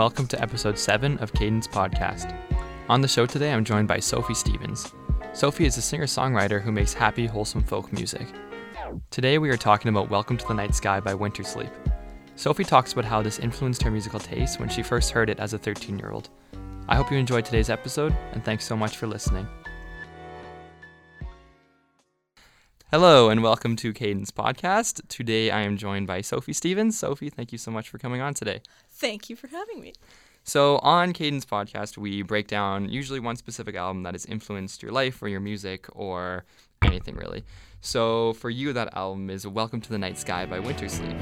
Welcome to episode 7 of Cadence Podcast. On the show today, I'm joined by Sophie Stevens. Sophie is a singer songwriter who makes happy, wholesome folk music. Today, we are talking about Welcome to the Night Sky by Wintersleep. Sophie talks about how this influenced her musical taste when she first heard it as a 13 year old. I hope you enjoyed today's episode, and thanks so much for listening. Hello, and welcome to Cadence Podcast. Today, I am joined by Sophie Stevens. Sophie, thank you so much for coming on today. Thank you for having me. So, on Cadence Podcast, we break down usually one specific album that has influenced your life or your music or anything really. So, for you, that album is Welcome to the Night Sky by Wintersleep.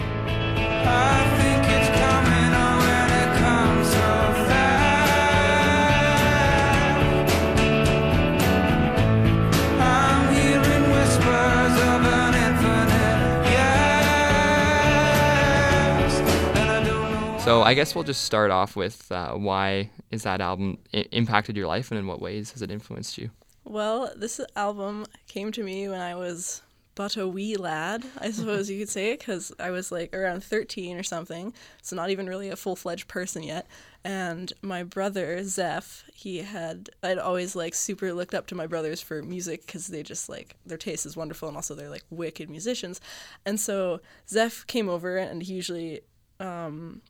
So I guess we'll just start off with uh, why is that album I- impacted your life and in what ways has it influenced you? Well, this album came to me when I was but a wee lad, I suppose you could say, because I was like around 13 or something, so not even really a full fledged person yet. And my brother, Zeph, he had, I'd always like super looked up to my brothers for music because they just like, their taste is wonderful and also they're like wicked musicians. And so Zeph came over and he usually, um,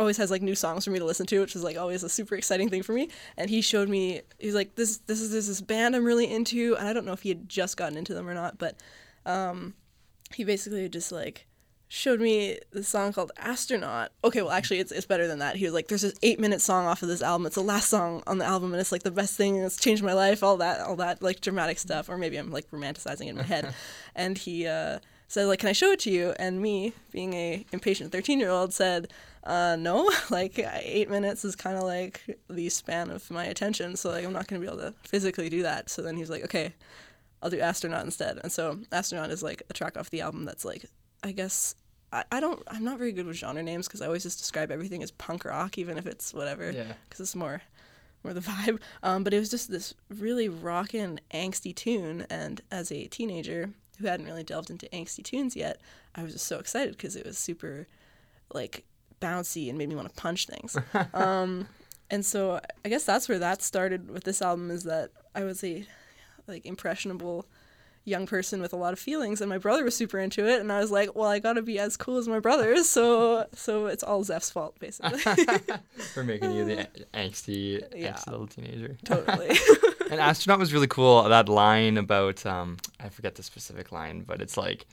always has like new songs for me to listen to, which is like always a super exciting thing for me. And he showed me he's like this this is there's this band I'm really into, and I don't know if he had just gotten into them or not, but um, he basically just like showed me the song called Astronaut. Okay, well actually it's it's better than that. He was like, There's this eight minute song off of this album. It's the last song on the album and it's like the best thing and it's changed my life, all that all that like dramatic stuff. Or maybe I'm like romanticizing it in my head. and he uh said like, Can I show it to you? And me, being a impatient thirteen year old, said, uh, no, like eight minutes is kind of like the span of my attention, so like I'm not gonna be able to physically do that. So then he's like, okay, I'll do astronaut instead. And so astronaut is like a track off the album that's like, I guess I, I don't I'm not very good with genre names because I always just describe everything as punk rock, even if it's whatever, Yeah. because it's more more the vibe. Um, but it was just this really rockin', angsty tune, and as a teenager who hadn't really delved into angsty tunes yet, I was just so excited because it was super like bouncy and made me want to punch things. um, and so I guess that's where that started with this album is that I was a like impressionable young person with a lot of feelings and my brother was super into it and I was like, well, I got to be as cool as my brothers. So so it's all Zeph's fault basically. For making you the angsty, Yeah. angsty little teenager. totally. And Astronaut was really cool. That line about, um, I forget the specific line, but it's like,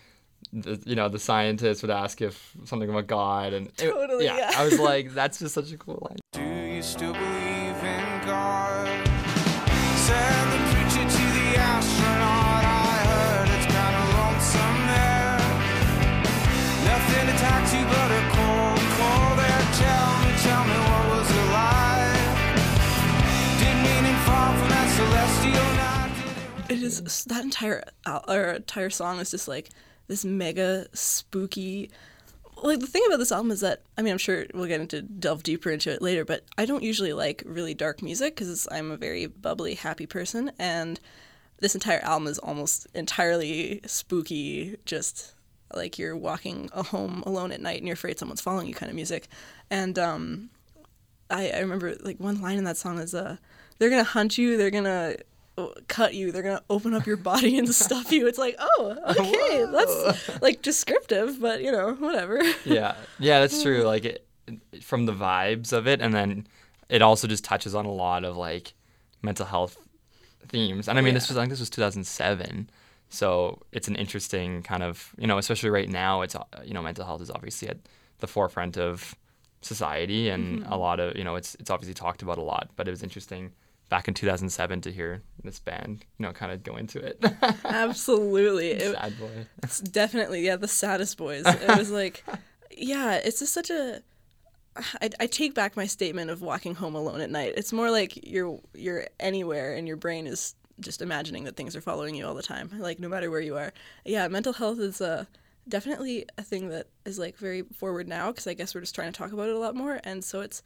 you know, the scientist would ask if something about God. And it- Totally, yeah. I was like, that's just such a cool line. Do you still believe in God? Said the preacher to the astronaut. I heard it's kinda lonesome there. Nothing to talk to but a cold, cold air. Tell me, tell me what was it like? Did meaning fall from that celestial night? It it is that entire al- or entire song is just like this mega spooky like the thing about this album is that I mean I'm sure we'll get into delve deeper into it later but I don't usually like really dark music because I'm a very bubbly happy person and this entire album is almost entirely spooky just like you're walking home alone at night and you're afraid someone's following you kind of music. And um I, I remember like one line in that song is uh they're gonna hunt you they're gonna cut you they're gonna open up your body and stuff you it's like oh okay that's like descriptive but you know whatever yeah, yeah, that's true. Like it, from the vibes of it, and then it also just touches on a lot of like mental health themes. And I mean, this was I think this was 2007, so it's an interesting kind of you know, especially right now. It's uh, you know, mental health is obviously at the forefront of society, and Mm-hmm. a lot of you know, it's it's obviously talked about a lot. But it was interesting back in 2007 to hear this band, you know, kind of go into it. absolutely. It, Sad boy. it's definitely yeah the saddest boys. It was like yeah it's just such a I, I take back my statement of walking home alone at night. It's more like you're you're anywhere and your brain is just imagining that things are following you all the time like no matter where you are. Yeah mental health is uh, definitely a thing that is like very forward now because i guess we're just trying to talk about it a lot more. And so it's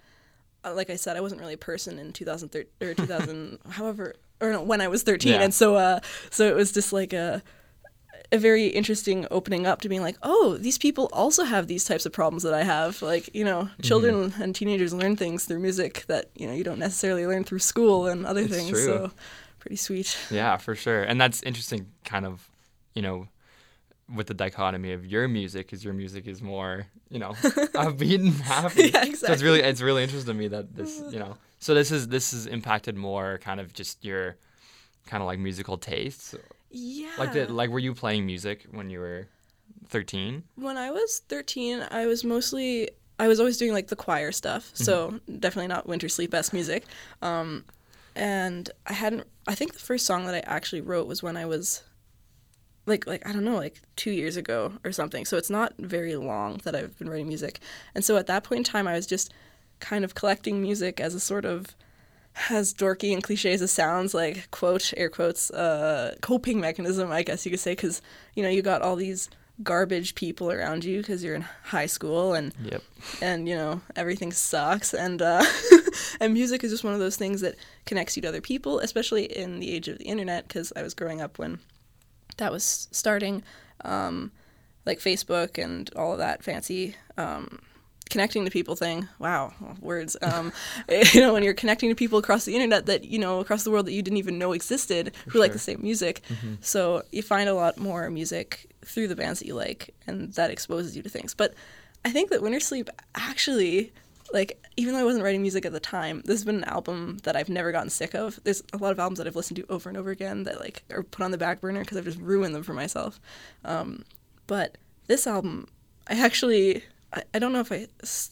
like i said i wasn't really a person in 2013 or 2000 however or no when i was 13 Yeah. and so uh so it was just like a a very interesting opening up to being like, oh, these people also have these types of problems that I have. Like, you know, Mm-hmm. children and teenagers learn things through music that, you know, you don't necessarily learn through school and other It's things. true. So pretty sweet. Yeah, for sure. And that's interesting, kind of, you know, with the dichotomy of your music, because your music is more, you know, upbeat and happy. Yeah, So it's really, it's really interesting to me that this, you know, so this is this is impacted more kind of just your, kind of like musical tastes. Yeah. Like the, like were you playing music when you were, thirteen? when I was 13, I was mostly I was always doing like the choir stuff, so definitely not Wintersleep best music. Um, and I hadn't. I think the first song that I actually wrote was when I was like like I don't know like two years ago or something. So it's not very long that I've been writing music. And so at that point in time, I was just kind of collecting music as a sort of as dorky and cliche as it sounds, like quote air quotes uh, coping mechanism, I guess you could say, because you know you got all these garbage people around you because you're in high school and Yep. and you know everything sucks and uh, and music is just one of those things that connects you to other people, especially in the age of the internet. Because I was growing up when that was starting, um, like Facebook and all of that fancy um, connecting to people thing. Wow, words. Um, you know, when you're connecting to people across the internet that you know across the world that you didn't even know existed who like the same music. So you find a lot more music through the bands that you like, and that exposes you to things. But I think that Wintersleep actually. Like, even though I wasn't writing music at the time, this has been an album that I've never gotten sick of. There's a lot of albums that I've listened to over and over again that, like, are put on the back burner because I've just ruined them for myself. Um, but this album, I actually, I, I don't know if I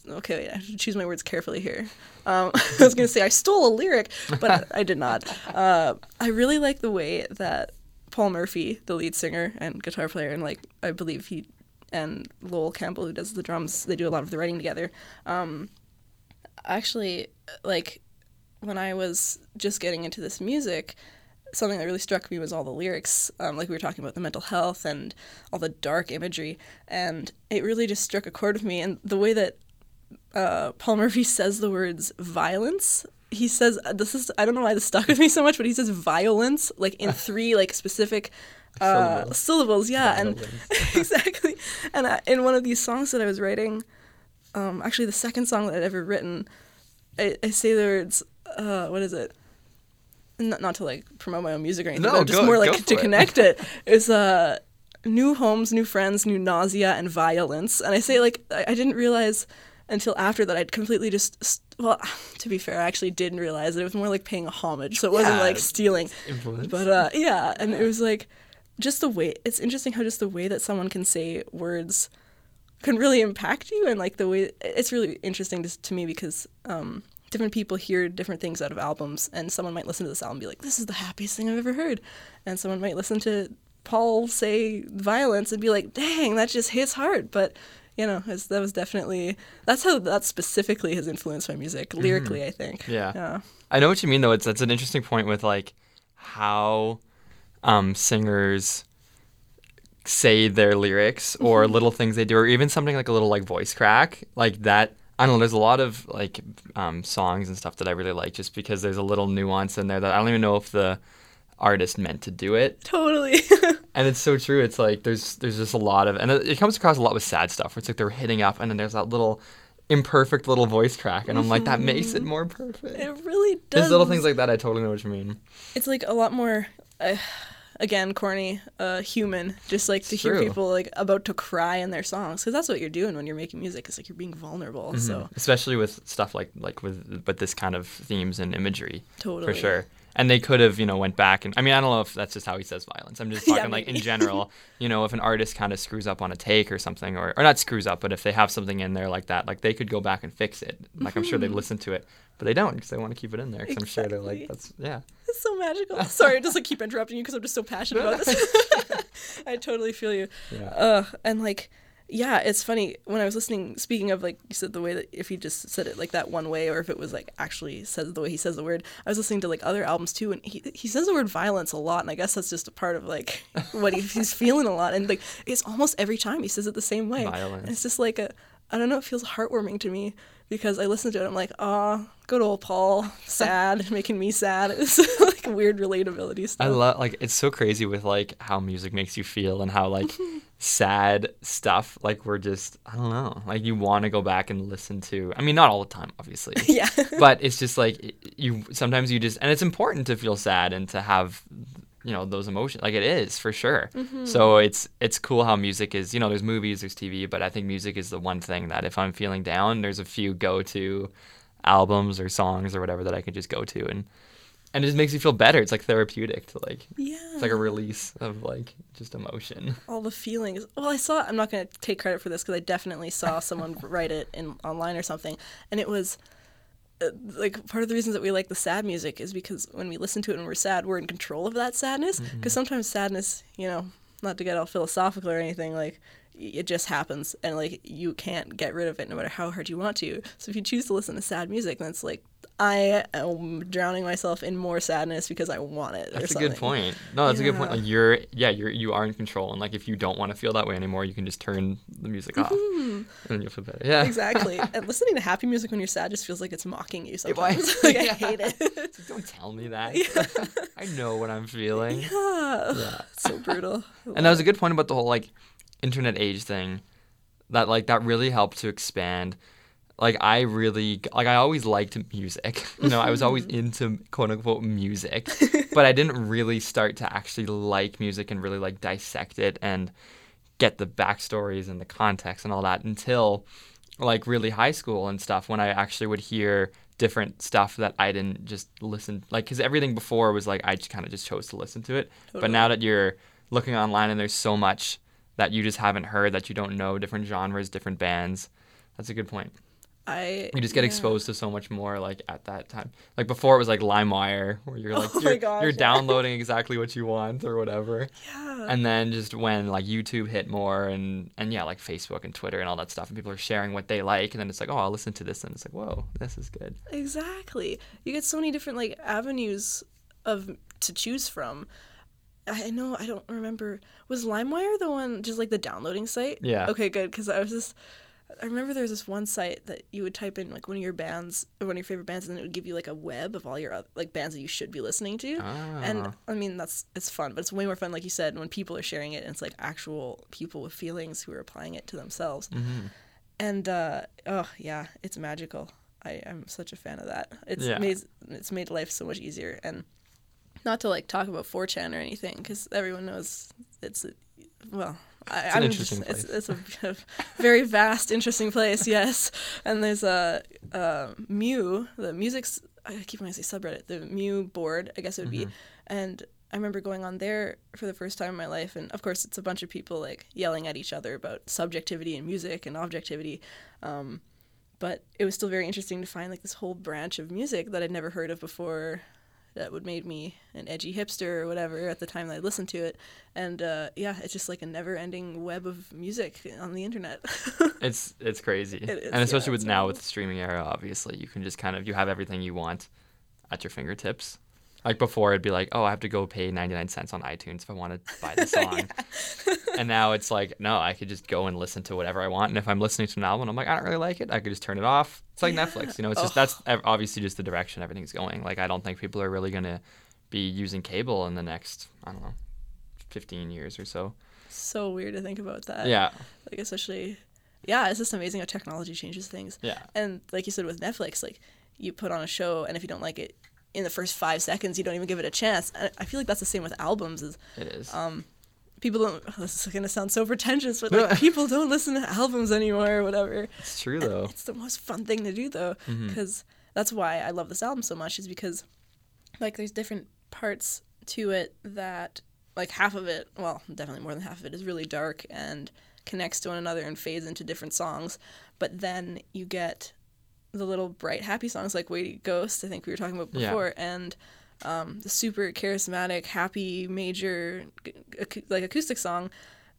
okay, wait, I have to choose my words carefully here. Um, I was going to say I stole a lyric, but I did not. Uh, I really like the way that Paul Murphy, the lead singer and guitar player, and like, I believe he and Loel Campbell, who does the drums, they do a lot of the writing together. Um, actually, like, when I was just getting into this music, something that really struck me was all the lyrics. Um, like we were talking about the mental health and all the dark imagery, and it really just struck a chord with me. And the way that uh, Paul Murphy says the words violence. He says this is I don't know why this stuck with me so much, but he says violence like in three like specific uh, Syllables. syllables. Yeah, and exactly. And I, in one of these songs that I was writing, um, actually the second song that I'd ever written, I, I say the words. Uh, what is it? Not, not to like promote my own music or anything, No, but just go- more like to it. connect it. Is uh, new homes, new friends, new nausea and violence. And I say like I, I didn't realize until after that I'd completely just well, to be fair, I actually didn't realize it. It was more like paying a homage, so it wasn't like stealing. Influence. But uh, yeah, and it was like just the way. It's interesting how just the way that someone can say words can really impact you, and like the way it's really interesting to, to me because um, different people hear different things out of albums, and someone might listen to this album and be like, "This is the happiest thing I've ever heard," and someone might listen to Paul say violence and be like, "Dang, that just hits hard," but. You know, it's, that was definitely that's how that specifically has influenced my music lyrically. I think. Yeah. Yeah. I know what you mean though. It's that's an interesting point with like how um, singers say their lyrics or Mm-hmm. little things they do, or even something like a little like voice crack like that. I don't know. There's a lot of like um, songs and stuff that I really like just because there's a little nuance in there that I don't even know if the artist meant to do it. Totally. And it's so true. It's like there's there's just a lot of, and it, comes across a lot with sad stuff. Where it's like they're hitting up, and then there's that little imperfect little voice crack, and I'm like, that makes it more perfect. it really does. There's little things like that. I totally know what you mean. it's like a lot more uh, again corny uh, human just like to hear people like about to cry in their songs because that's what you're doing when you're making music it's like you're being vulnerable so. Especially with stuff like like with but this kind of themes and imagery. Totally. for sure and they could have you know went back and i mean i don't know if that's just how he says violence. I'm just Yeah, talking like in general you know if an artist kind of screws up on a take or something or, or not screws up but if they have something in there like that like they could go back and fix it. Like i'm sure Mm-hmm. they'd listen to it but they don't because they want to keep it in there because i'm sure they're like that's yeah. It's so magical. Sorry I just like keep interrupting you because i'm just so passionate about this. I totally feel you. Yeah. uh, and like yeah it's funny when i was listening speaking of like you said the way that if he just said it like that one way or if it was like actually says the way he says the word i was listening to like other albums too and he, he says the word violence a lot and i guess that's just a part of like what he, he's feeling a lot and like it's almost every time he says it the same way Violence. and it's just like a i don't know it feels heartwarming to me because I listened to it. I'm like, ah, good old Paul, sad, making me sad. It's like weird relatability stuff. I love like it's so crazy with like how music makes you feel and how like sad stuff like we're just I don't know like you want to go back and listen to. I mean, not all the time, obviously. yeah. but it's just like you sometimes you just and it's important to feel sad and to have you know those emotions like it is for sure mm-hmm. so it's it's cool how music is you know there's movies there's tv but i think music is the one thing that if i'm feeling down there's a few go-to albums or songs or whatever that i can just go to and and it just makes you feel better it's like therapeutic to like yeah. it's like a release of like just emotion all the feelings. Well, I saw. I'm not going to take credit for this because I definitely saw someone write it in online or something, and it was uh, like part of the reasons that we like the sad music is because when we listen to it and we're sad, we're in control of that sadness. Because sometimes sadness, you know, not to get all philosophical or anything, like it just happens, and like you can't get rid of it no matter how hard you want to. So if you choose to listen to sad music, then it's like I am drowning myself in more sadness because I want it. or that's a good point no that's a good point like you're yeah you're you are in control and like if you don't want to feel that way anymore you can just turn the music off and then you'll feel better yeah Exactly. and listening to happy music when you're sad just feels like it's mocking you sometimes. like I hate it. Don't tell me that. I know what I'm feeling. Ah, Yeah. so brutal. And that was a good point about the whole like internet age thing. That like that really helped to expand. Like I really like I always liked music. You know, I was always into quote unquote music, but I didn't really start to actually like music and really like dissect it and get the backstories and the context and all that until like really high school and stuff when I actually would hear different stuff that I didn't just listen like because everything before was like I just kind of just chose to listen to it. But now that you're looking online and there's so much that you just haven't heard that you don't know different genres, different bands. That's a good point. I You just get yeah. exposed to so much more like at that time. Like before it was like LimeWire where you're oh like Oh you're, gosh, you're yeah. downloading exactly what you want or whatever. Yeah. And then just when like YouTube hit more and and yeah, like Facebook and Twitter and all that stuff and people are sharing what they like and then it's like, "Oh, I'll listen to this." And it's like, "Whoa, this is good." Exactly. You get so many different like avenues of to choose from. I I know I don't remember was LimeWire the one just like the downloading site? Yeah. Okay, good because I was just I remember there was this one site that you would type in like one of your bands or one of your favorite bands and it would give you like a web of all your oth- like bands that you should be listening to. Ah. And I mean that's it's fun, but it's way more fun like you said when people are sharing it and it's like actual people with feelings who are applying it to themselves. Mm-hmm. And uh, oh yeah, it's magical. I am such a fan of that. It's Yeah. made it's made life so much easier. And not to like talk about 4chan or anything, because everyone knows it's well. I, It's an I'm interesting just, It's, it's a, a very vast, interesting place. Yes, and there's a, uh Mew, the music's. I keep wanting to say subreddit, the Mew board, I guess it would be, and I remember going on there for the first time in my life, and of course, it's a bunch of people like yelling at each other about subjectivity and music and objectivity. Um, but it was still very interesting to find like this whole branch of music that I'd never heard of before that would made me an edgy hipster or whatever at the time that I listened to it. And uh, yeah, it's just like a never ending web of music on the internet. It's it's crazy. It is, and especially yeah, with now with the streaming era, obviously, you can just kind of you have everything you want at your fingertips. Like before it'd be like, "Oh, I have to go pay 99 cents on iTunes if I want to buy the song." and now it's like, "No, I could just go and listen to whatever I want." And if I'm listening to an album, and I'm like, "I don't really like it." I could just turn it off. It's like Yeah. Netflix, you know, it's just that's obviously just the direction everything's going. Like I don't think people are really going to be using cable in the next, I don't know, 15 years or so. so weird to think about that. Yeah. Like especially, yeah, it's just amazing how technology changes things. Yeah. And like you said with Netflix, like you put on a show, and if you don't like it in the first five seconds, you don't even give it a chance. I feel like that's the same with albums. Is It is. Um, people don't. This is gonna sound so pretentious, but like people don't listen to albums anymore or whatever. it's true though. It's the most fun thing to do though, because that's why I love this album so much. Is because like there's different parts to it that like half of it, well, definitely more than half of it is really dark and connects to one another and fades into different songs. But then you get the little bright happy songs like Weighty Ghost, I think we were talking about Yeah. before, and um, the super charismatic, happy, major, ac- like acoustic song.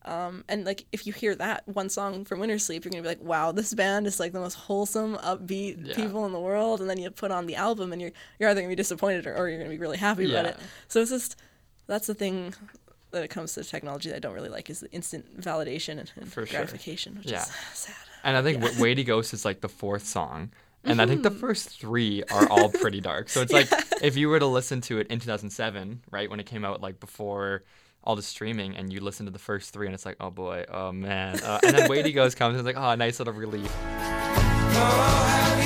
Um, and like if you hear that one song from Wintersleep, you're gonna be like, "Wow, this band is like the most wholesome, upbeat Yeah. people in the world." And then you put on the album, and you're you're either gonna be disappointed or, or you're gonna be really happy about it. So it's just that's the thing that it comes to technology that I don't really like is the instant validation and, and For sure. gratification, which Yeah. is sad. And I think yeah. Weighty Ghost is like the fourth song And I think the Mm-hmm. first three are all pretty dark. So it's like if you were to listen to it in 2007, right, when it came out, like before all the streaming, and you listen to the first three, and it's like, oh boy, oh man. Uh, and then Weighty Ghost comes, and it's like, oh, nice little relief. Oh,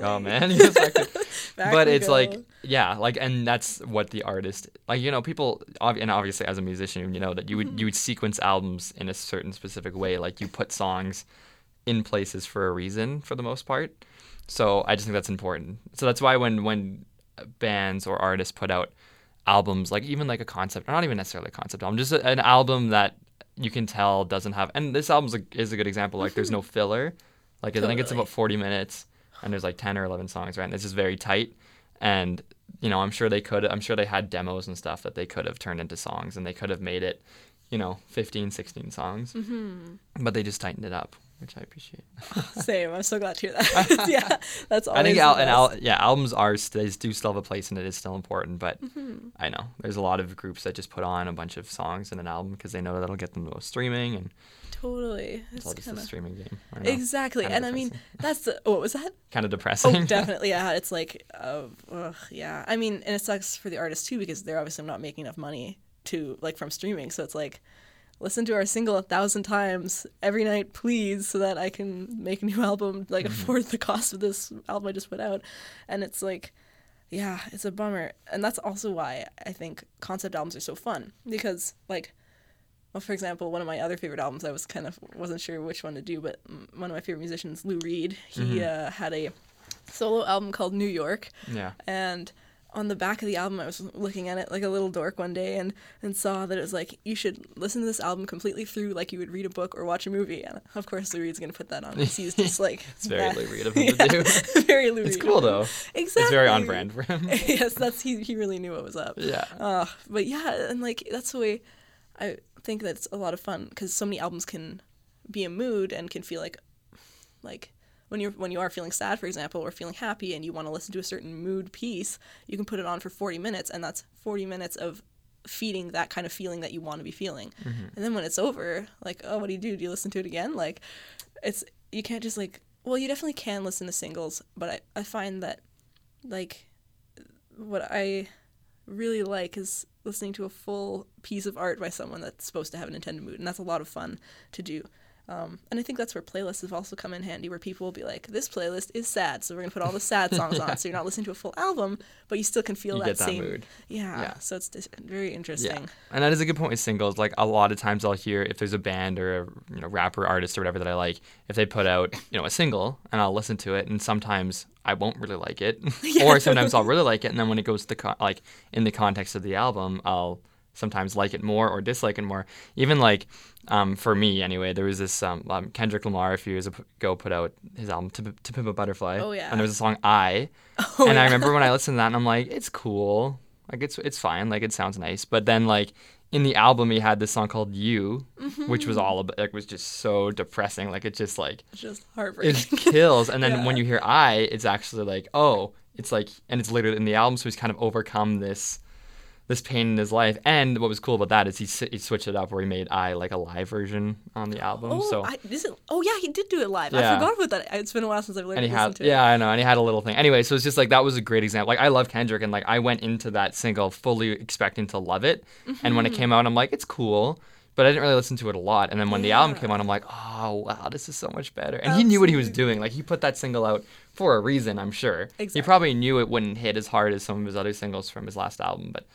like next, it's like, oh man. he goes back but it's like yeah like and that's what the artist like you know people and obviously as a musician you know that you would mm-hmm. you would sequence albums in a certain specific way like you put songs in places for a reason for the most part. So i just think that's important. So that's why when when bands or artists put out albums like even like a concept or not even necessarily a concept album just a, an album that you can tell doesn't have and this album is a good example like there's no filler. Like i think it's about 40 minutes and there's like 10 or 11 songs right and it's just very tight and you know i'm sure they could i'm sure they had demos and stuff that they could have turned into songs and they could have made it you know 15 16 songs Mm-hmm. but they just tightened it up which i appreciate Same. I'm so glad to hear that. yeah, that's always i think al- and al- yeah albums are st- they do still have a place and it is still important but Mm-hmm. i know there's a lot of groups that just put on a bunch of songs in an album because they know that'll get them the most streaming and Totally. it's It's all just kind a streaming game exactly, Kinda and I mean that's the what was that? kind of depressing Oh, definitely. Yeah, it's like, uh, ugh, yeah. I mean, and it sucks for the artists too because they're obviously not making enough money to like from streaming. So it's like, listen to our single a thousand times every night, please, so that I can make a new album, like afford the cost of this album I just put out. And it's like, yeah, it's a bummer. And that's also why I think concept albums are so fun because like. Well, for example, one of my other favorite albums, I was kind of wasn't sure which one to do, but one of my favorite musicians, Lou Reed, he uh, had a solo album called New York, yeah and on the back of the album, I was looking at it like a little dork one day, and and saw that it was like you should listen to this album completely through, like you would read a book or watch a movie. And of course, Lou Reed's gonna put that on. 'cause He's just like it's very that- Lou Reed of him to do very Lou Reed. it's cool though Exactly. it's very on brand for him yes, that's he. He really knew what was up. yeah Uh, but yeah, and like that's the way I think that's a lot of fun because so many albums can be a mood and can feel like like when you're when you are feeling sad, for example, or feeling happy and you want to listen to a certain mood piece, you can put it on for 40 minutes, and that's 40 minutes of feeding that kind of feeling that you want to be feeling. Mm-hmm. And then when it's over, like, oh, what do you do? Do you listen to it again? Like, it's you can't just like well, you definitely can listen to singles, but I, I find that like what I really like is listening to a full piece of art by someone that's supposed to have an intended mood, and that's a lot of fun to do. Um, and I think that's where playlists have also come in handy, where people will be like, "This playlist is sad, so we're gonna put all the sad songs on." So you're not listening to a full album, but you still can feel that that same mood. Yeah, Yeah. So it's very interesting. Yeah, and that is a good point with singles. Like a lot of times, I'll hear if there's a band or a you know rapper, artist, or whatever that I like, if they put out you know a single, and I'll listen to it, and sometimes I won't really like it, or sometimes I'll really like it, and then when it goes to the con- like in the context of the album, I'll sometimes like it more or dislike it more. Even like um, for me anyway, there was this um, um, Kendrick Lamar a few years ago put out his album to, to Pimp a Butterfly, Oh, yeah. and there was a song I, Oh, and I remember when I listened to that, and I'm like, it's cool, like it's it's fine, like it sounds nice. But then like in the album, he had this song called You, which Mm-hmm. was all about like was just so depressing. Like it just like just it kills. And then Yeah. when you hear I, it's actually like oh, it's like and it's later in the album, so he's kind of overcome this this pain in his life. And what was cool about that is he s- he switched it up where he made I like a live version on the album. oh, so I, is oh yeah, he did do it live. I forgot about that. It's been a while since I've to had to it. yeah i know and he had a little thing anyway so it's just like that was a great example like i love kendrick and like i went into that single fully expecting to love it and when it Mm-hmm. came out i'm like it's cool but i didn't really listen to it a lot and then when the album came out i'm like oh wow this is so much better and he knew what he was doing like he put that single out for a reason i'm sure Exactly. he probably knew it wouldn't hit as hard as some of his other singles from his last album but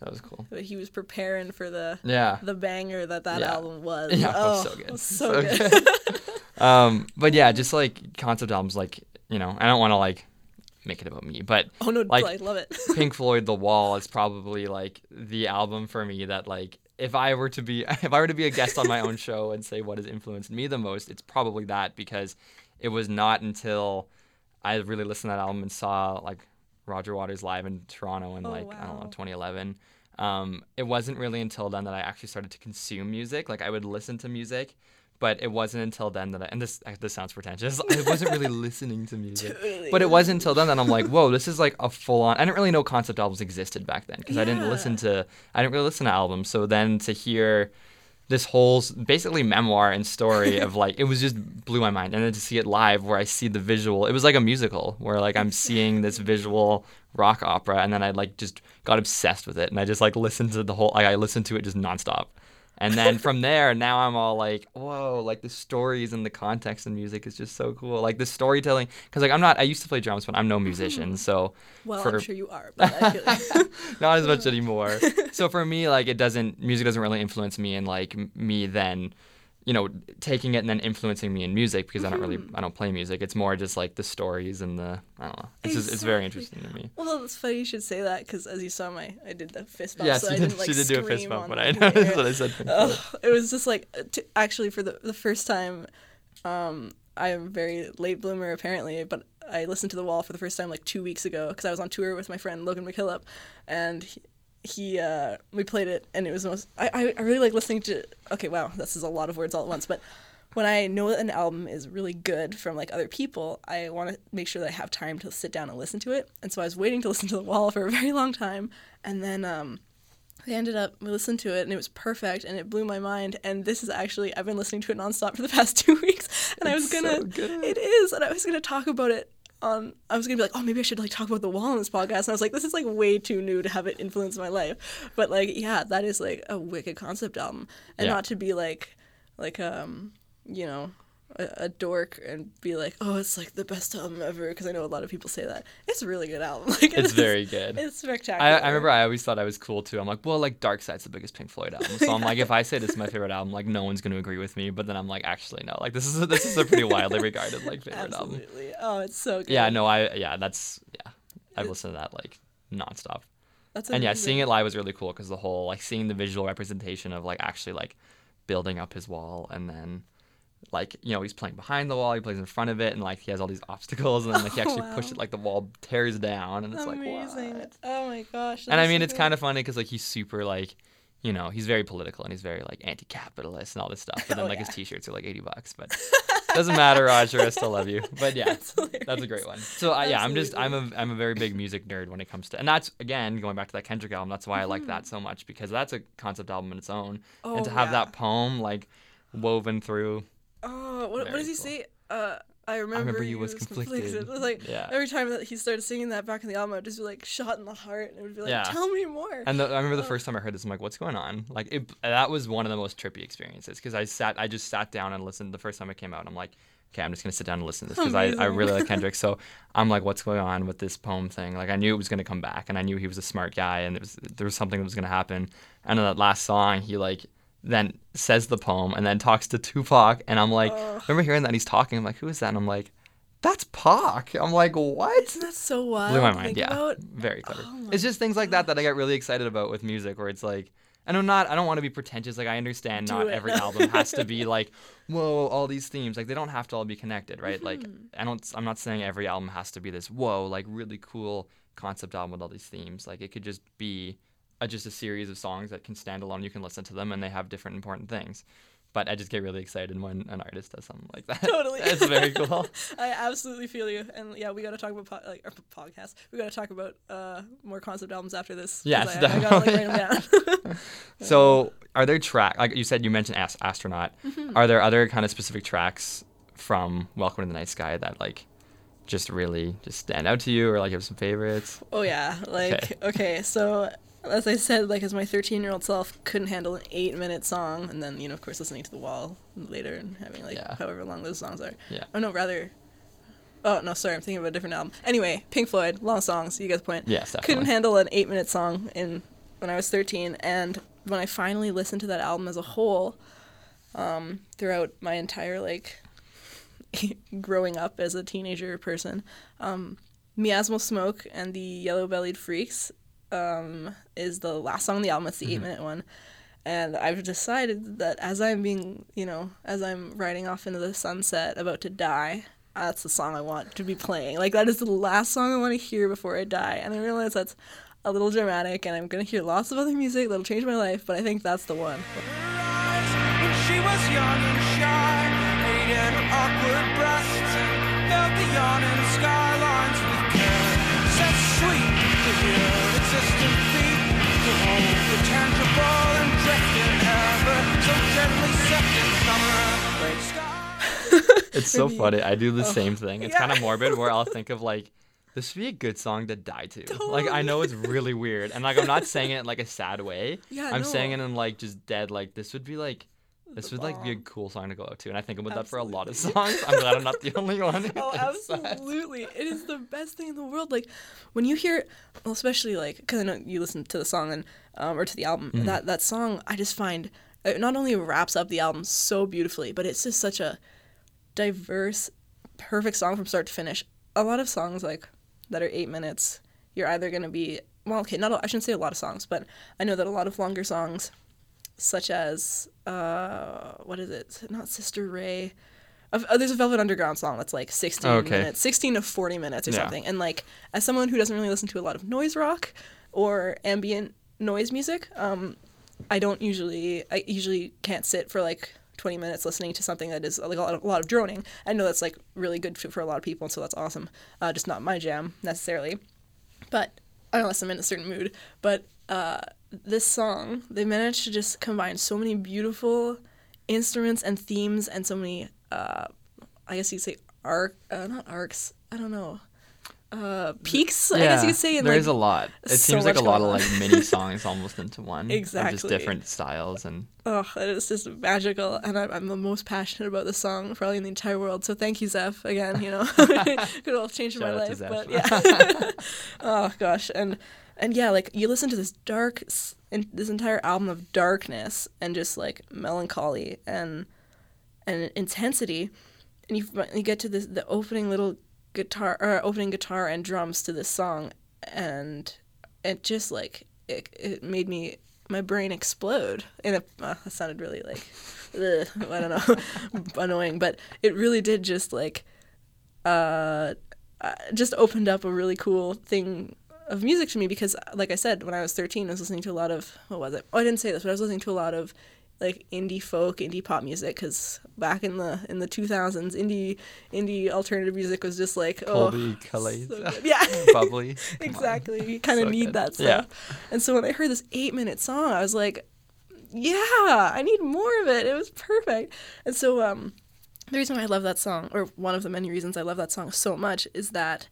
that was cool But he was preparing for the yeah the banger that that Yeah. album was. Yeah, oh, so good. so, So good. um but yeah just like concept albums like you know i don't want to like make it about me but oh no, Like- I love it. Pink Floyd The Wall is probably like the album for me that like if I were to be if I were to be a guest on my own show and say what has influenced me the most, it's probably that because it was not until I really listened to that album and saw like Roger Waters live in Toronto in Oh, like I don't know 2011. Um, it wasn't really until then that I actually started to consume music. Like I would listen to music, but it wasn't until then that I, and this this sounds pretentious. I wasn't really listening to music, Totally. but it wasn't until then that I'm like, whoa, this is like a full on. I didn't really know concept albums existed back then because I didn't listen to I didn't really listen to albums. So then to hear this whole basically memoir and story of like it was just blew my mind. And then to see it live where i see the visual it was like a musical where like i'm seeing this visual rock opera and then i like just got obsessed with it and i just like listened to the whole like i listened to it just nonstop and then from there now i'm all like whoa like the stories and the context and music is just so cool. Like the storytelling because like i'm not i used to play drums but i'm no musician mm-hmm. so Well, for- I'm sure you are, but I feel like not as much anymore. so for me, like it doesn't music doesn't really influence me and like m- me then, you know, taking it and then influencing me in music because I don't really I don't play music. It's more just like the stories and the I don't know. It's just it's very interesting to me. Well, it's funny you should say that because as you saw my, I did the fist bump. Yes, so she I did, didn't, like, she did do a fist bump, but I know that's what I said. Ugh, it was just like uh, t- actually for the the first time um i'm a very late bloomer apparently but i listened to the wall for the first time like two weeks ago because i was on tour with my friend logan mckillop and he, he uh we played it and it was most I, I really like listening to okay wow this is a lot of words all at once but when i know that an album is really good from like other people i want to make sure that i have time to sit down and listen to it. And so i was waiting to listen to the wall for a very long time. And then um I ended up we listened to it and it was perfect and it blew my mind. And this is actually I've been listening to it nonstop for the past two weeks. And I was gonna so good. it is. And I was gonna talk about it on I was gonna be like oh maybe I should like talk about the wall in this podcast. And I was like this is like way too new to have it influence my life. But like yeah that is like a wicked concept album. And Yeah. not to be like like um you know a, a dork and be like oh it's like the best album ever because I know a lot of people say that it's a really good album like it It's is- very good. it's spectacular I, I remember I always thought I was cool too. I'm like, well, like Dark Side's the biggest Pink Floyd album, so I'm like, if I say this is my favorite album, like no one's gonna agree with me. But then I'm like, actually no, like this is a, this is a pretty widely regarded like favorite album. Absolutely. Oh, it's so good. Yeah, no, I yeah, that's yeah, I've listened to that like nonstop. That's And yeah, seeing it live was really cool because the whole like seeing the visual representation of like actually like building up his wall and then like you know he's playing behind the wall, he plays in front of it, and like he has all these obstacles, and then like he Oh, actually wow. pushes it like the wall tears down, and it's amazing. like what? Oh my gosh. And I mean, it's kind of funny because like he's super like, you know, he's very political and he's very like anti-capitalist and all this stuff. But then Oh, like yeah. his T-shirts are like eighty bucks, but doesn't matter, Roger. I still love you. But yeah, That's that's a great one. So uh, yeah, I'm just I'm a I'm a very big music nerd when it comes to, and that's again going back to that Kendrick album. That's why I like that so much because that's a concept album in its own, and to Oh, have yeah. that poem like woven through. Oh, what, what does he cool. say? Uh, I remember, remember you you was conflicted. It was like Yeah. every time that he started singing that back in the album, it would just be like shot in the heart, and it would be like, Yeah. "Tell me more." And the, I remember the first time I heard this, I'm like, "What's going on?" Like, it, that was one of the most trippy experiences because I sat, I just sat down and listened. The first time it came out, I'm like, "Okay, I'm just gonna sit down and listen to this because I, I really like Kendrick." So I'm like, "What's going on with this poem thing?" Like, I knew it was gonna come back, and I knew he was a smart guy, and it was there was something that was gonna happen. And in that last song, he like then says the poem and then talks to Tupac, and I'm like, Oh. remember hearing that he's talking? I'm like, "Who is that?" And I'm like, "That's Pac." I'm like, "What?" Isn't that so wild? blew my mind. Yeah, about? very clever. Oh it's just things like that that I get really excited about with music, where it's like, and I'm not, I don't want to be pretentious. Like I understand Do not it. every album has to be like, whoa, all these themes. Like they don't have to all be connected, right? Like Mm-hmm. I don't, I'm not saying every album has to be this whoa, like really cool concept album with all these themes. Like it could just be a, just a series of songs that can stand alone. You can listen to them, and they have different important things. But I just get really excited when an artist does something like that. Totally. it's very cool. I absolutely feel you, and yeah, we got to talk about po- like our podcast. We got to talk about uh more concept albums after this. Yes, I, I gotta like down. So, are there track like you said you mentioned Ast- astronaut? Mm-hmm. Are there other kind of specific tracks from Welcome to the Night Sky that like just really just stand out to you, or like you have some favorites? Oh yeah, like Okay. okay. so as I said, like as my 13 year old self couldn't handle an eight minute song, and then you know of course listening to the wall later and having like Yeah. however long those songs are. Yeah. Oh no, rather. Oh no, sorry, I'm thinking of a different album. Anyway, Pink Floyd, long songs. You get the point. Yes, Couldn't handle an eight minute song in when I was 13, and when I finally listened to that album as a whole, um, throughout my entire like growing up as a teenager person, um, Miasmal Smoke and the Yellow Bellied Freaks um, is the last song on the album. It's the mm-hmm. eight minute one. And I've decided that as I'm being, you know, as I'm riding off into the sunset, about to die, that's the song I want to be playing. Like, that is the last song I want to hear before I die. And I realize that's a little dramatic, and I'm going to hear lots of other music that'll change my life, but I think that's the one. sweet to hear existing feet to hold the tangible and drifting ever so gently set in summer. It's so funny. I do the same thing. It's yeah. kind of morbid where I'll think of like this would be a good song to die to. Like I know it's really weird, and like I'm not saying it in like a sad way. Yeah, I'm saying it in like just dead. Like this would be like this would like be a cool song to go out to, and I think about that for a lot of songs. I'm glad I'm not the only one. Oh, that. absolutely! It is the best thing in the world. Like when you hear, well, especially like because I know you listen to the song and um, or to the album. Mm-hmm. That that song, I just find it not only wraps up the album so beautifully, but it's just such a diverse, perfect song from start to finish. A lot of songs like that are eight minutes, you're either gonna be well, okay, not a, I shouldn't say a lot of songs, but I know that a lot of longer songs, such as uh, what is it? Not Sister Ray. Of- uh, there's a Velvet Underground song that's like 16 Okay. minutes, 16 to 40 minutes or Yeah. something. And like, as someone who doesn't really listen to a lot of noise rock or ambient noise music, um, I don't usually, I usually can't sit for like 20 minutes listening to something that is like a lot of, a lot of droning. I know that's like really good for, for a lot of people, and so that's awesome. Uh, just not my jam necessarily. But unless I'm in a certain mood. But uh, this song, they managed to just combine so many beautiful instruments and themes and so many, uh, I guess you'd say arc, uh, not arcs. I don't know. Uh, peaks, I guess you could say. And there's like, a lot. It so seems like a lot of like mini songs almost into one. Of just Exactly. different styles and Oh, it's just magical, and I'm, I'm the most passionate about this song probably in the entire world. So thank you, Zeph, again. You know, could all change my Shout out to life, but yeah. oh gosh, and and yeah, like you listen to this dark, this entire album of darkness and just like melancholy and and intensity, and you you get to this the opening little guitar or opening guitar and drums to this song, and it just like it, it made me my brain explode. And it uh, sounded really like ugh, I don't know annoying. But it really did just like uh uh, just opened up a really cool thing of music to me because like I said when I was 13 I was listening to a lot of what was it oh I didn't say this but I was listening to a lot of like indie folk indie pop music because back in the in the 2000s indie indie alternative music was just like oh Colbie Caillat. so yeah bubbly. Exactly. You kind of So need good. that Yeah. stuff. And so when I heard this eight minute song, I was like, yeah, I need more of it. It was perfect. And so um, the reason why I love that song, or one of the many reasons I love that song so much, is that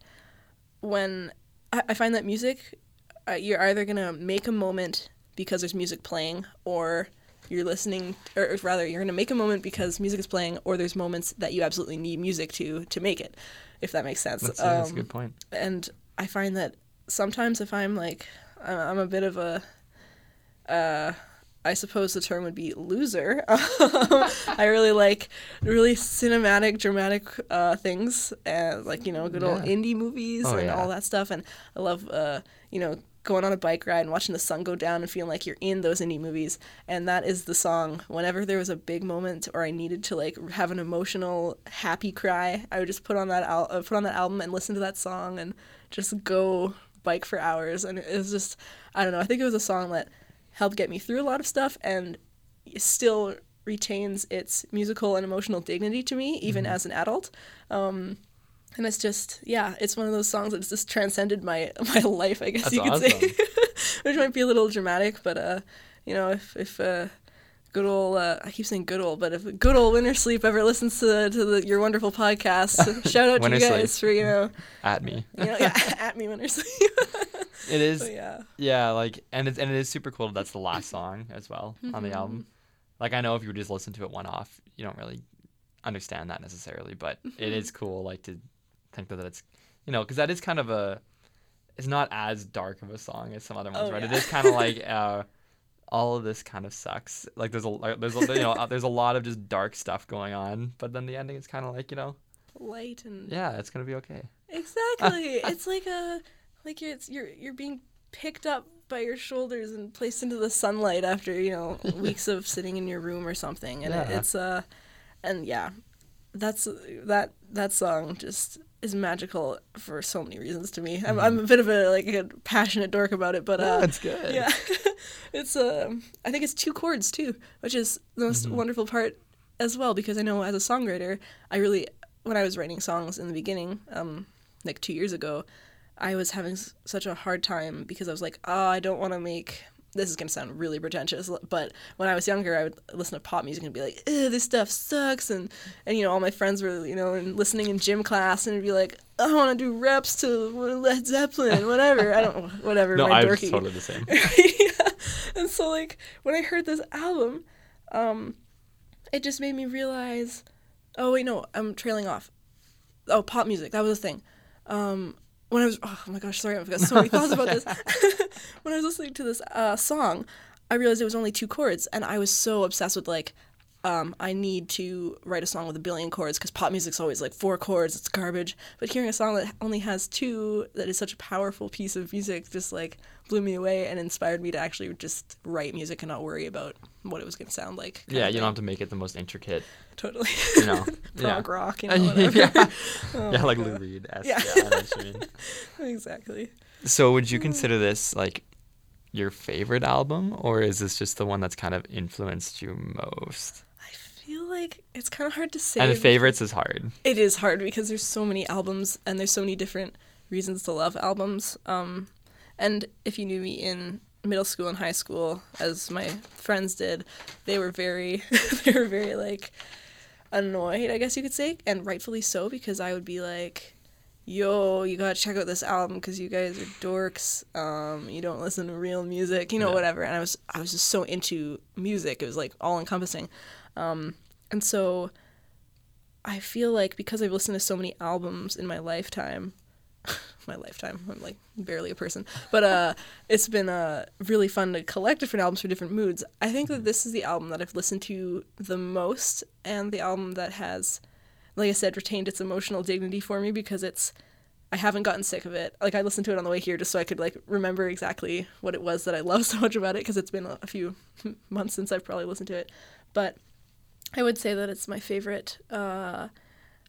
when I, I find that music, uh, you're either going to make a moment because there's music playing, or you're listening, or, or rather, you're going to make a moment because music is playing, or there's moments that you absolutely need music to to make it, if that makes sense. That's, yeah, that's a Um, good point. and I find that sometimes if I'm like I- I'm a bit of a uh I suppose the term would be loser. I really like really cinematic, dramatic uh, things, and like you know, good old indie movies Oh, and yeah. all that stuff. And I love, uh, you know, going on a bike ride and watching the sun go down and feeling like you're in those indie movies. And that is the song. Whenever there was a big moment or I needed to like have an emotional, happy cry, I would just put on that al- put on that album and listen to that song and just go bike for hours. And it was just, I don't know. I think it was a song that helped get me through a lot of stuff and still retains its musical and emotional dignity to me even Mm-hmm. as an adult. Um, and it's just yeah, it's one of those songs that's just transcended my my life, I guess That's you could awesome. say. Which might be a little dramatic, but uh, you know, if if uh, good old uh, I keep saying good old, but if good old Wintersleep ever listens to to the, your wonderful podcast, shout out to you guys Sleep. for you know, At me. you know yeah, at me Winter Sleep. It is. but yeah. Yeah, like and it's and it is super cool that that's the last song as well on Mm-hmm. the album. Like I know if you just listen to it one off, you don't really understand that necessarily, but Mm-hmm. it is cool like to think that it's you know because that is kind of a it's not as dark of a song as some other ones, Oh, right? It yeah. is kind of like uh, all of this kind of sucks. Like there's a there's a, you know uh, there's a lot of just dark stuff going on, but then the ending is kind of like you know Light and yeah it's gonna be okay. Exactly. it's like a like you're, it's, you're you're being picked up by your shoulders and placed into the sunlight after you know weeks of sitting in your room or something, and it, Yeah. it's uh, and yeah, that's that that song just is magical for so many reasons to me. I'm I'm a bit of a like a passionate dork about it, but uh, Mm-hmm. it's good. yeah, it's um, I think it's two chords too, which is the most Mm-hmm. wonderful part as well because I know as a songwriter, I really when I was writing songs in the beginning, um, like two years ago, I was having s- such a hard time because I was like, oh, I don't want to make. This is gonna sound really pretentious, but when I was younger, I would listen to pop music and be like, "This stuff sucks," and and you know, all my friends were you know and listening in gym class and be like, "I want to do reps to Led Zeppelin, whatever." I don't, whatever. No, my I'm dorky. totally the same. yeah. And so like when I heard this album, um, it just made me realize, oh wait, no, I'm trailing off. Oh, pop music, that was a thing. Um, when I was, oh my gosh, sorry, I've got so many thoughts about this. when I was listening to this uh, song, I realized it was only two chords, and I was so obsessed with like, um, I need to write a song with a billion chords because pop music's always like four chords, it's garbage. But hearing a song that only has two, that is such a powerful piece of music, just like blew me away and inspired me to actually just write music and not worry about what it was going to sound like. Yeah, you don't have to make it the most intricate, totally. you know. yeah. Prog rock, you know, whatever. yeah. Oh yeah, like God. Lou Reed. esque, Yeah. Yeah. I know what you mean. exactly. So, would you consider this like your favorite album, or is this just the one that's kind of influenced you most? Like it's kind of hard to say. And favorites is hard. It is hard because there's so many albums and there's so many different reasons to love albums. Um, and if you knew me in middle school and high school, as my friends did, they were very, they were very like annoyed, I guess you could say, and rightfully so because I would be like, "Yo, you gotta check out this album because you guys are dorks. Um, you don't listen to real music, you know, Yeah. whatever." And I was, I was just so into music; it was like all encompassing. Um, and so I feel like because I've listened to so many albums in my lifetime, my lifetime, I'm like barely a person, but uh, it's been uh, really fun to collect different albums for different moods. I think that this is the album that I've listened to the most, and the album that has, like I said, retained its emotional dignity for me because it's. I haven't gotten sick of it. Like I listened to it on the way here just so I could like remember exactly what it was that I love so much about it because it's been a few months since I've probably listened to it. But I would say that it's my favorite, uh,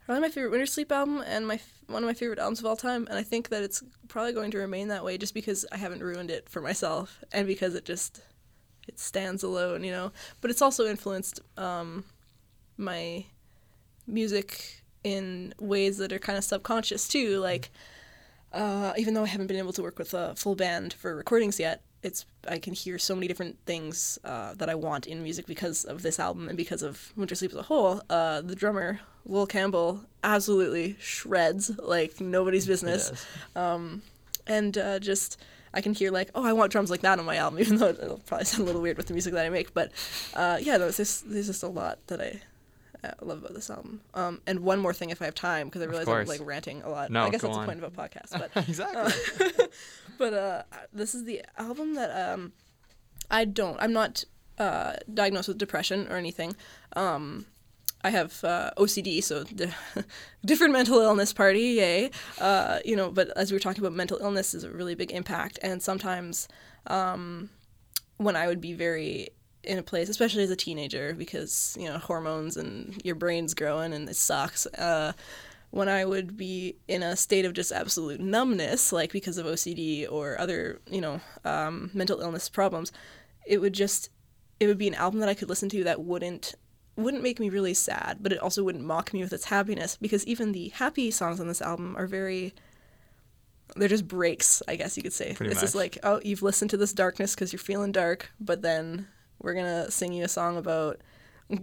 probably my favorite Wintersleep album and my one of my favorite albums of all time. And I think that it's probably going to remain that way just because I haven't ruined it for myself and because it just it stands alone, you know. But it's also influenced um, my music in ways that are kind of subconscious too. Like uh, even though I haven't been able to work with a full band for recordings yet, it's I can hear so many different things uh, that I want in music because of this album and because of Wintersleep as a whole. Uh, the drummer Loel Campbell absolutely shreds like nobody's business, Yes. and uh, just I can hear like oh I want drums like that on my album, even though it'll probably sound a little weird with the music that I make. But uh, yeah, no, it's just, there's just a lot that I. uh, love about this album. Um, and one more thing, if I have time, because I realize I'm like ranting a lot. No, I guess that's on. the point of a podcast. But exactly. but uh, this is the album that um, I don't. I'm not uh, diagnosed with depression or anything. Um, I have uh, OCD, so di- different mental illness party, yay. Uh, you know, but as we were talking about, mental illness is a really big impact, and sometimes um, when I would be very in a place, especially as a teenager, because you know hormones and your brain's growing and it sucks. Uh, when I would be in a state of just absolute numbness, like because of OCD or other, you know, um, mental illness problems, it would just, it would be an album that I could listen to that wouldn't, wouldn't make me really sad, but it also wouldn't mock me with its happiness because even the happy songs on this album are very, they're just breaks, I guess you could say. Pretty it's just like, oh, you've listened to this darkness because you're feeling dark, but then we're gonna sing you a song about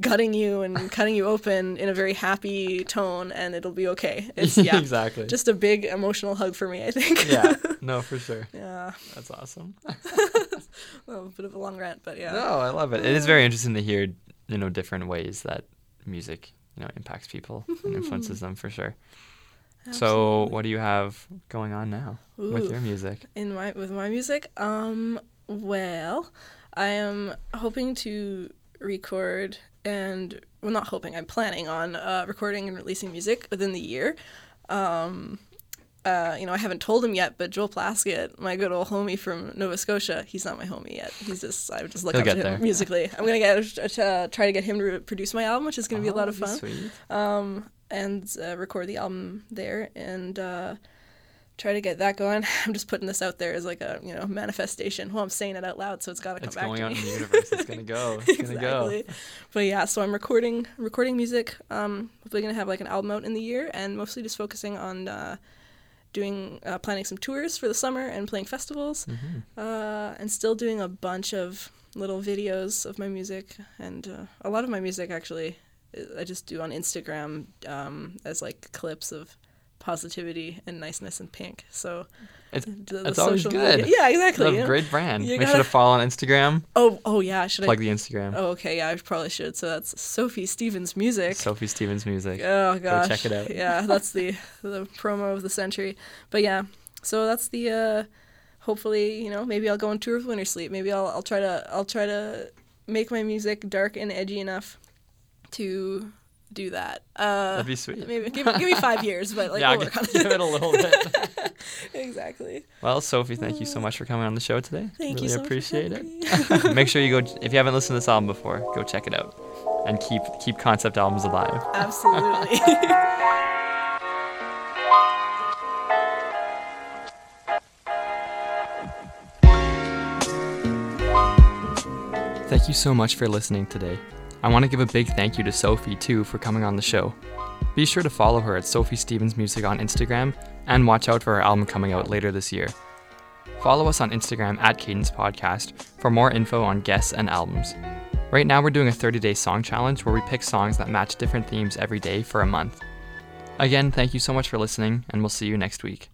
gutting you and cutting you open in a very happy tone and it'll be okay. It's yeah. exactly. Just a big emotional hug for me, I think. yeah. No, for sure. yeah. That's awesome. Well, a bit of a long rant, but yeah. No, I love it. It is very interesting to hear, you know, different ways that music, you know, impacts people and influences them for sure. So, what do you have going on now with your music? in my with my music um well i am hoping to record and well not hoping i'm planning on uh, recording and releasing music within the year um uh, you know, I haven't told him yet, but Joel Plaskett, my good old homie from Nova Scotia, he's not my homie yet. He's just, I would just look He'll up to him there. musically. I'm gonna get uh, try to get him to produce my album, which is gonna be a lot Oh, of fun Sweet. um, and uh, record the album there. And uh, try to get that going. I'm just putting this out there as like a you know manifestation. Well, I'm saying it out loud, so it's got to come back. It's going to me. in the universe. It's gonna go. It's gonna go. But yeah, so I'm recording recording music. Um, hopefully gonna have like an album out in the year, and mostly just focusing on uh, doing uh, planning some tours for the summer and playing festivals, Mm-hmm. uh, and still doing a bunch of little videos of my music, and uh, a lot of my music actually I just do on Instagram um, as like clips of positivity and niceness and pink. So It's, the, the it's always good. media- Yeah, exactly. It's a know? great brand. You Make sure to gotta- follow on Instagram. Oh, oh yeah. Should Plug I? the Instagram. Oh, okay. Yeah, I probably should. So that's Sophie Stevens Music. Sophie Stevens Music. Oh gosh. Go check it out. Yeah, that's the the promo of the century. But yeah, so that's the. uh Hopefully, you know, maybe I'll go on tour with Wintersleep. Maybe I'll I'll try to I'll try to make my music dark and edgy enough to do that. Uh, That'd be sweet. maybe give, give me five years, but like yeah, we'll work on it. give it. a little bit. exactly. Well, Sophie, thank you so much for coming on the show today. Thank really you so appreciate much for having it. Make sure you go if you haven't listened to this album before, go check it out. And keep keep concept albums alive. Absolutely. Thank you so much for listening today. I want to give a big thank you to Sophie too for coming on the show. Be sure to follow her at Sophie Stevens Music on Instagram and watch out for her album coming out later this year. Follow us on Instagram at Cadence Podcast for more info on guests and albums. Right now, we're doing a 30 day song challenge where we pick songs that match different themes every day for a month. Again, thank you so much for listening, and we'll see you next week.